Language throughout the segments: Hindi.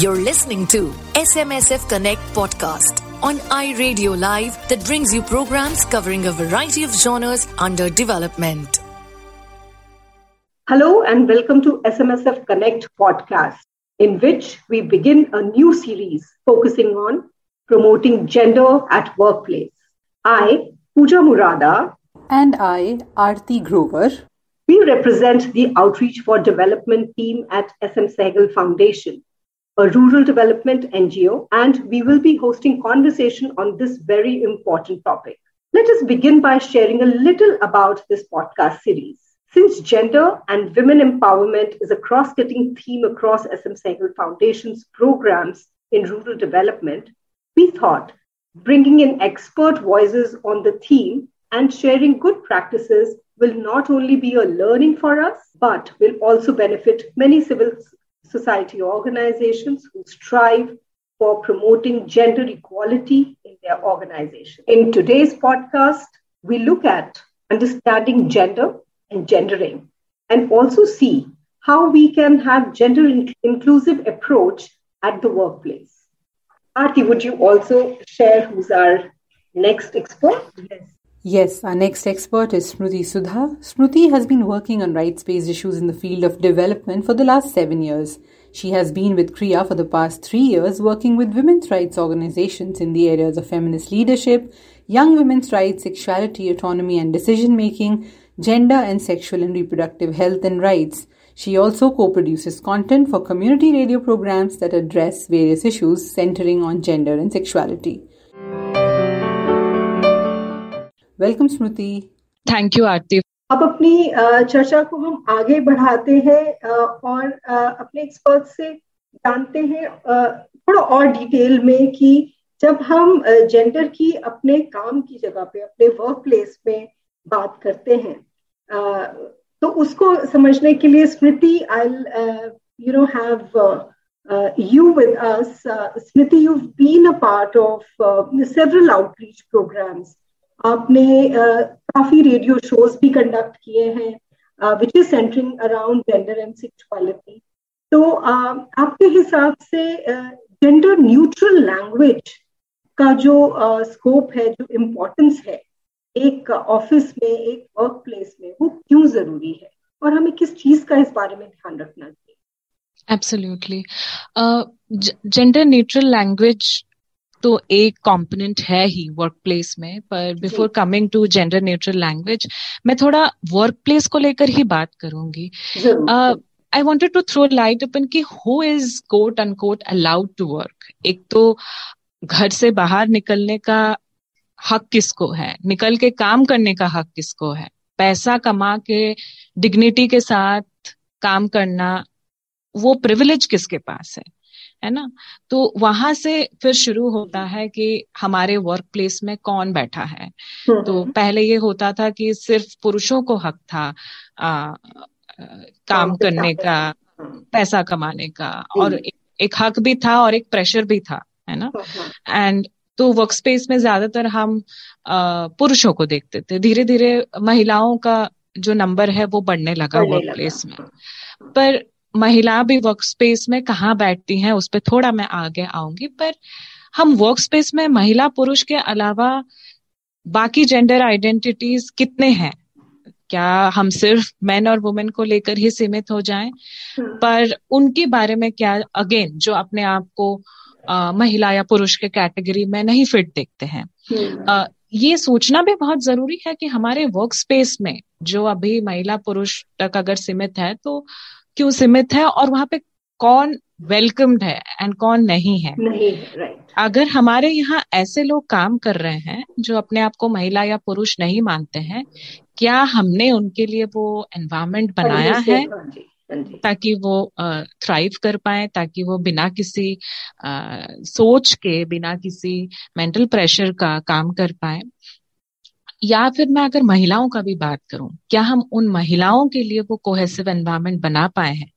You're listening to SMSF Connect podcast on iRadio Live that brings you programs covering a variety of genres under development. Hello and welcome to SMSF Connect podcast, in which we begin a new series focusing on promoting gender at workplace. I, Pooja Murada, and I, Aarti Grover, we represent the Outreach for Development team at SM Sehgal Foundation a rural development NGO, and we will be hosting conversation on this very important topic. Let us begin by sharing a little about this podcast series. Since gender and women empowerment is a cross-cutting theme across SM Sehgal Foundation's programs in rural development, we thought bringing in expert voices on the theme and sharing good practices will not only be a learning for us, but will also benefit many civil society organizations who strive for promoting gender equality in their organization. In today's podcast, we look at understanding gender and gendering and also see how we can have gender inclusive approach at the workplace. Aarti, would you also share who's our next expert? Yes. Yes, our next expert is Smruti Sudha. Smruti has been working on rights based issues in the field of development for the last seven years. She has been with CREA for the past three years, working with women's rights organizations in the areas of feminist leadership, young women's rights, sexuality, autonomy and decision making, gender and sexual and reproductive health and rights. She also co produces content for community radio programs that address various issues centering on gender and sexuality. Welcome Smriti. Thank you Aarti. अब अपनी चर्चा को हम आगे बढ़ाते हैं और अपने एक्सपर्ट से जानते हैं थोड़ा और डिटेल में कि जब हम जेंडर की अपने काम की जगह पे अपने वर्क प्लेस में बात करते हैं तो उसको समझने के लिए Smriti I you know have us. Uh, Smriti, you've been a part of uh, several outreach programs. आपने काफ़ी रेडियो शोज़ भी कंडक्ट किए हैं which is centering around gender and sexuality तो आपके हिसाब से जेंडर न्यूट्रल लैंग्वेज का जो स्कोप है, जो इम्पोर्टेंस है, एक ऑफ़िस में, एक वर्क प्लेस में, वो क्यों ज़रूरी है? और हमें किस चीज़ का इस बारे में ध्यान रखना चाहिए? एब्सोल्युटली जेंडर न्यूट्रल लैंग्वेज तो एक कंपोनेंट है ही वर्क प्लेस में पर before coming to gender neutral language मैं थोड़ा वर्क प्लेस को लेकर ही बात करूँगी। I wanted to throw light upon की who is quote unquote allowed to work एक तो घर से बाहर निकलने का हक किसको है? निकल के काम करने का हक किसको है? पैसा कमा के डिग्निटी के साथ काम करना वो प्रिविलेज किसके पास है? है ना? तो वहाँ से फिर शुरू होता है कि हमारे वर्क प्लेस में कौन बैठा है? हम्म, तो हम्म। पहले ये होता था कि सिर्फ़ पुरुषों को हक था आ, काम करने का हम्म। पैसा कमाने का और एक, एक हक भी था और एक प्रेशर भी था है ना? एंड तो वर्क स्पेस में ज़्यादातर हम पुरुषों को देखते थे। धीरे धीरे महिलाओं का जो नंबर है वो बढ़ने लगा वर्क प्लेस में। पर महिला भी वर्क स्पेस में कहाँ बैठती हैं उस पर थोड़ा मैं आगे आऊँगी पर हम वर्क स्पेस में महिला पुरुष के अलावा बाकी जेंडर आइडेंटिटीज कितने हैं क्या हम सिर्फ़ मैन और वुमेन को लेकर ही सीमित हो जाएँ हम्म। पर उनके बारे में क्या अगेन जो अपने आप को आ, महिला या पुरुष के कैटेगरी में नहीं फिट देखते हैं आ, हम्म। ये सोचना भी बहुत ज़रूरी है कि हमारे वर्क स्पेस में जो अभी महिला पुरुष तक अगर सीमित है तो क्यों सीमित है और वहाँ पे कौन वेलकम्ड है एंड कौन नहीं है? नहीं राइट अगर हमारे यहाँ ऐसे लोग काम कर रहे हैं जो अपने आप को महिला या पुरुष नहीं मानते हैं क्या हमने उनके लिए वो एनवायरमेंट बनाया है हाँ? हाँ ताकि वो थ्राइव कर पाए ताकि वो बिना किसी आ, सोच के बिना किसी मेंटल प्रेशर का काम कर पाए? या फिर मैं अगर महिलाओं का भी बात करूँ, क्या हम उन महिलाओं के लिए वो कोहेसिव एनवायरमेंट बना पाए हैं,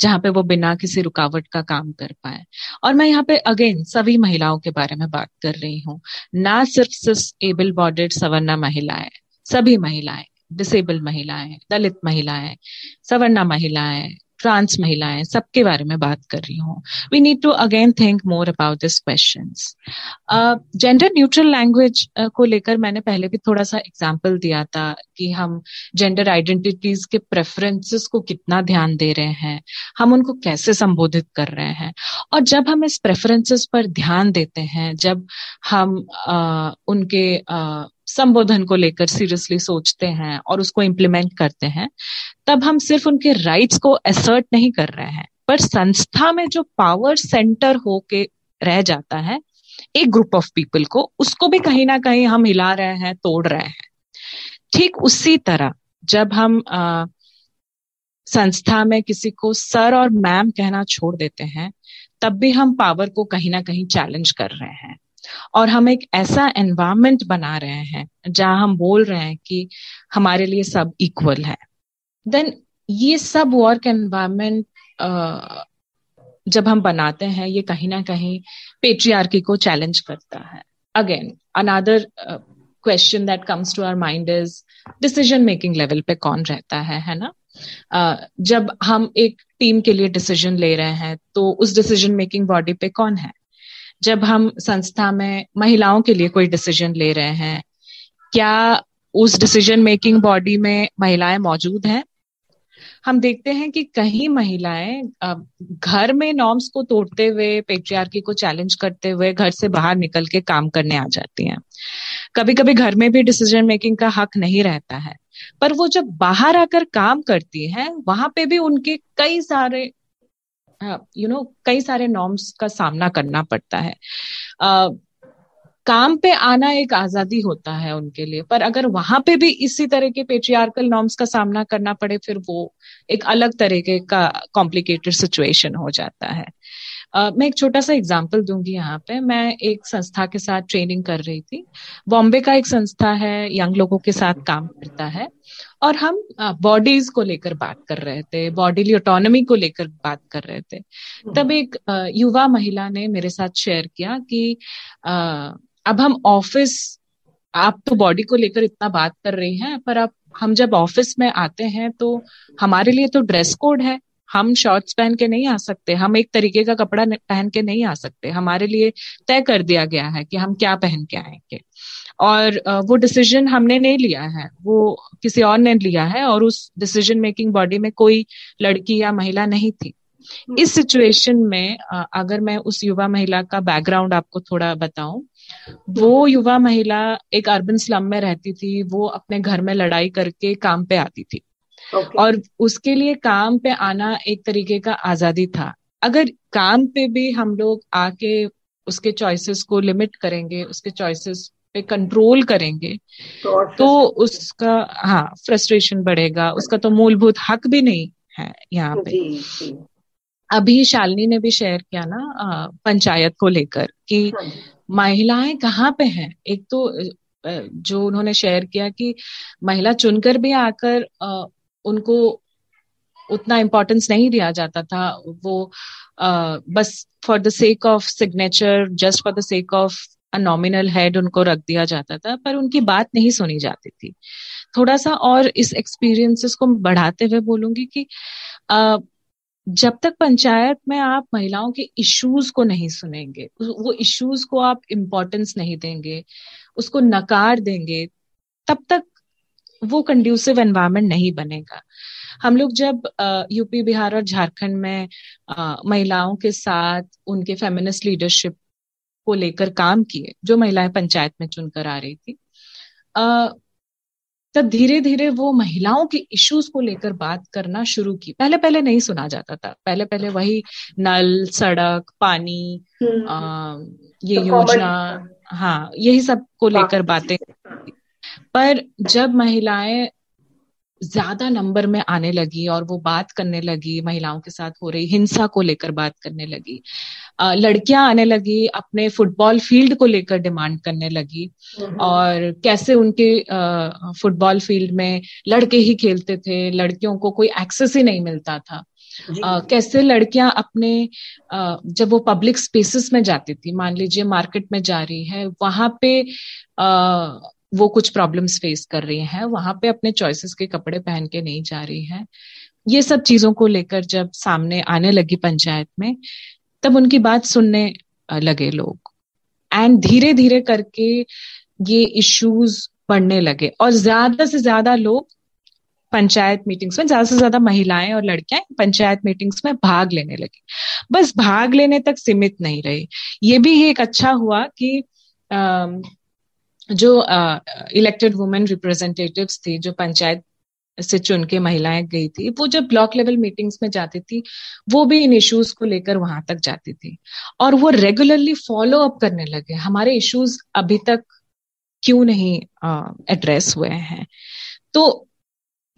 जहाँ पे वो बिना किसी रुकावट का काम कर पाए? और मैं यहाँ पे अगेन सभी महिलाओं के बारे में बात कर रही हूँ। ना सिर्फ़ एबल बॉडेड सवर्णा महिलाएँ, सभी महिलाएँ डिसेबल महिलाएँ, दलित महिलाएँ, सवर्णा महिलाएँ ट्रांस महिलाएँ सबके बारे में बात कर रही हूँ। We need to again think more about this question gender neutral language को लेकर मैंने पहले भी थोड़ा सा एग्ज़ाम्पल दिया था कि हम जेंडर आइडेंटिटीज के प्रेफरेंसेस को कितना ध्यान दे रहे हैं हम उनको कैसे संबोधित कर रहे हैं। और जब हम इस प्रेफरेंसेस पर ध्यान देते हैं जब हम uh, उनके uh, संबोधन को लेकर सीरियसली सोचते हैं और उसको इम्प्लीमेंट करते हैं तब हम सिर्फ़ उनके राइट्स को असर्ट नहीं कर रहे हैं। पर संस्था में जो पावर सेंटर होके रह जाता है एक ग्रुप ऑफ़ पीपल को उसको भी कहीं ना कहीं हम हिला रहे हैं तोड़ रहे हैं। ठीक उसी तरह जब हम आ, संस्था में किसी को सर और मैम कहना छोड़ देते हैं तब भी हम पावर को कहीं ना कहीं चैलेंज कर रहे हैं। और हम एक ऐसा एनवायरमेंट बना रहे हैं जहाँ हम बोल रहे हैं कि हमारे लिए सब इक्वल है। देन ये सब वर्क एनवायरमेंट जब हम बनाते हैं ये कहीं ना कहीं पेट्रियार्की को चैलेंज करता है। Again another question that comes to our mind is decision making level पे कौन रहता है है ना? uh, जब हम एक टीम के लिए डिसीज़न ले रहे हैं तो उस डिसीज़न मेकिंग बॉडी पे कौन है? जब हम संस्था में महिलाओं के लिए कोई डिसीज़न ले रहे हैं, क्या उस डिसीज़न मेकिंग बॉडी में महिलाएँ मौजूद हैं? हम देखते हैं कि कहीं महिलाएँ घर में नॉर्म्स को तोड़ते हुए पेट्रियार्की को चैलेंज करते हुए घर से बाहर निकल के काम करने आ जाती हैं। कभी कभी घर में भी डिसीज़न मेकिंग का हक नहीं रहता है। पर वो जब बाहर आकर काम करती हैं, वहाँ पे भी उनके कई सारे यू नो कई सारे नॉर्म्स का सामना करना पड़ता है। आ, काम पे आना एक आज़ादी होता है उनके लिए पर अगर वहाँ पे भी इसी तरह के पेट्रियार्कल नॉर्म्स का सामना करना पड़े फिर वो एक अलग तरीके का कॉम्प्लिकेटेड सिचुएशन हो जाता है। Uh, मैं एक छोटा सा एग्ज़ाम्पल दूँगी यहाँ पे। मैं एक संस्था के साथ ट्रेनिंग कर रही थी। बॉम्बे का एक संस्था है यंग लोगों के साथ काम करता है। और हम बॉडीज को लेकर बात कर रहे थे बॉडीली ऑटोनॉमी को लेकर बात कर रहे थे। हम्म। तब एक युवा महिला ने मेरे साथ शेयर किया कि अब हम ऑफ़िस आप तो बॉडी को लेकर इतना बात कर रही हैं पर अब हम जब ऑफ़िस में आते हैं तो हमारे लिए तो ड्रेस कोड है। हम शॉर्ट्स पहन के नहीं आ सकते हम एक तरीके का कपड़ा पहन के नहीं आ सकते। हमारे लिए तय कर दिया गया है कि हम क्या पहन के आएँगे। और वो डिसीज़न हमने नहीं लिया है वो किसी और ने लिया है और उस डिसीज़न मेकिंग बॉडी में कोई लड़की या महिला नहीं थी। हम्म। इस सिचुएशन में अगर मैं उस युवा महिला का बैकग्राउंड आपको थोड़ा बताऊँ वो युवा महिला एक अर्बन स्लम में रहती थी वो अपने घर में लड़ाई करके काम पे आती थी। Okay. और उसके लिए काम पे आना एक तरीके का आज़ादी था। अगर काम पे भी हम लोग आके उसके चॉइसेस को लिमिट करेंगे उसके चॉइसेस पे कंट्रोल करेंगे तो, तो उसका हाँ फ्रस्ट्रेशन बढ़ेगा। उसका तो मूलभूत हक भी नहीं है यहाँ पे। जी, जी. अभी शालिनी ने भी शेयर किया ना पंचायत को लेकर कि हाँ महिलाएँ कहाँ पे हैं? एक तो जो उन्होंने शेयर किया कि महिला चुनकर भी आकर उनको उतना इम्पोर्टेंस नहीं दिया जाता था। वो बस for the sake of signature just for the sake of a nominal head उनको रख दिया जाता था, पर उनकी बात नहीं सुनी जाती थी। थोड़ा सा और इस एक्सपीरियंसेस को बढ़ाते हुए बोलूँगी कि जब तक पंचायत में आप महिलाओं के इश्यूज़ को नहीं सुनेंगे वो इश्यूज़ को आप इम्पोर्टेंस नहीं देंगे, उसको नकार देंगे, तब तक वो कंड्यूसिव एनवायरमेंट नहीं बनेगा। हम लोग जब यूपी बिहार और झारखंड में महिलाओं के साथ उनके फेमिनिस्ट लीडरशिप को लेकर काम किए जो महिलाएँ पंचायत में चुनकर आ रही थी तब धीरे धीरे वो महिलाओं के इश्यूज़ को लेकर बात करना शुरू की। पहले पहले नहीं सुना जाता था। पहले पहले वही नल सड़क पानी हम्म। आ, ये तो योजना हाँ यही सबको लेकर बातें पर जब महिलाएँ ज़्यादा नंबर में आने लगी और वो बात करने लगी महिलाओं के साथ हो रही हिंसा को लेकर बात करने लगी लड़कियाँ आने लगी अपने फुटबॉल फ़ील्ड को लेकर डिमांड करने लगी हम्म। और कैसे उनके फुटबॉल फ़ील्ड में लड़के ही खेलते थे लड़कियों को कोई एक्सेस ही नहीं मिलता था Uh, कैसे लड़कियाँ अपने uh, जब वो पब्लिक स्पेसेस में जाती थी मान लीजिए मार्केट में जा रही है वहाँ पे uh, वो कुछ प्रॉब्लम्स फेस कर रही हैं, वहाँ पे अपने चॉइसेस के कपड़े पहन के नहीं जा रही हैं। ये सब चीज़ों को लेकर जब सामने आने लगी पंचायत में, तब उनकी बात सुनने लगे लोग। एंड धीरे धीरे करके ये इश्यूज़ बढ़ने लगे। और ज़्यादा से ज़्यादा लोग पंचायत मीटिंग्स में, ज़्यादा से ज़्यादा महिलाएँ और लड़कियाँ पंचायत मीटिंग्स में भाग लेने लगी। बस भाग लेने तक सीमित नहीं रही। ये भी एक अच्छा हुआ कि जो इलेक्टेड वुमेन रिप्रेजेंटेटिव्स थी, जो पंचायत से चुन के महिलाएँ गई थी, वो जब ब्लॉक लेवल मीटिंग्स में जाती थी, वो भी इन इश्यूज़ को लेकर वहाँ तक जाती थी। और वो रेगुलरली फॉलो अप करने लगे। हमारे इश्यूज़ अभी तक क्यों नहीं एड्रेस हुए हैं। तो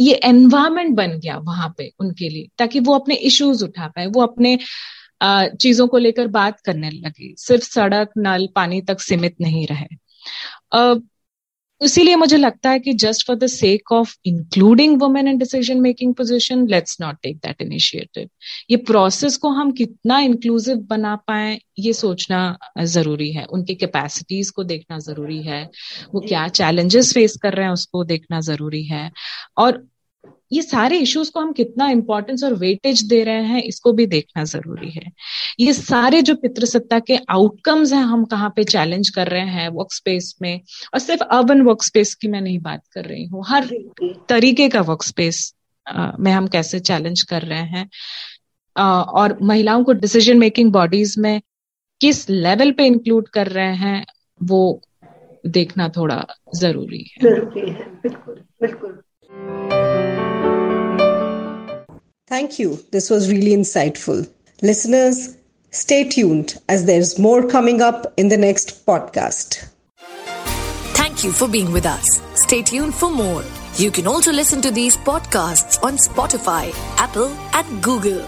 ये एनवायरमेंट बन गया वहाँ पे उनके लिए, ताकि वो अपने इश्यूज़ उठा पाए, वो अपने चीज़ों को लेकर बात करने लगे। सिर्फ़ सड़क, नल, पानी तक सीमित नहीं रहे। इसीलिए मुझे लगता है कि just for the sake of including women in decision making position let's not take that initiative ये प्रोसेस को हम कितना इंक्लूसिव बना पाए, ये सोचना ज़रूरी है। उनकी कैपेसिटीज को देखना ज़रूरी है। वो क्या चैलेंजेस फेस कर रहे हैं, उसको देखना ज़रूरी है। और ये सारे इश्यूज़ को हम कितना इंपॉर्टेंस और वेटेज दे रहे हैं इसको भी देखना ज़रूरी है। ये सारे जो पितृसत्ता के आउटकम्स हैं हम कहाँ पे चैलेंज कर रहे हैं वर्क स्पेस में? और सिर्फ़ अर्बन वर्क स्पेस की मैं नहीं बात कर रही हूँ। हर तरीके का वर्क स्पेस में हम कैसे चैलेंज कर रहे हैं। और महिलाओं को डिसीज़न मेकिंग बॉडीज में किस लेवल पे इंक्लूड कर रहे हैं वो देखना थोड़ा ज़रूरी है। ज़रूरी है। बिल्कुल बिल्कुल। Thank you. This was really insightful. Listeners, stay tuned as there's more coming up in the next podcast. Thank you for being with us. Stay tuned for more. You can also listen to these podcasts on Spotify, Apple, and Google.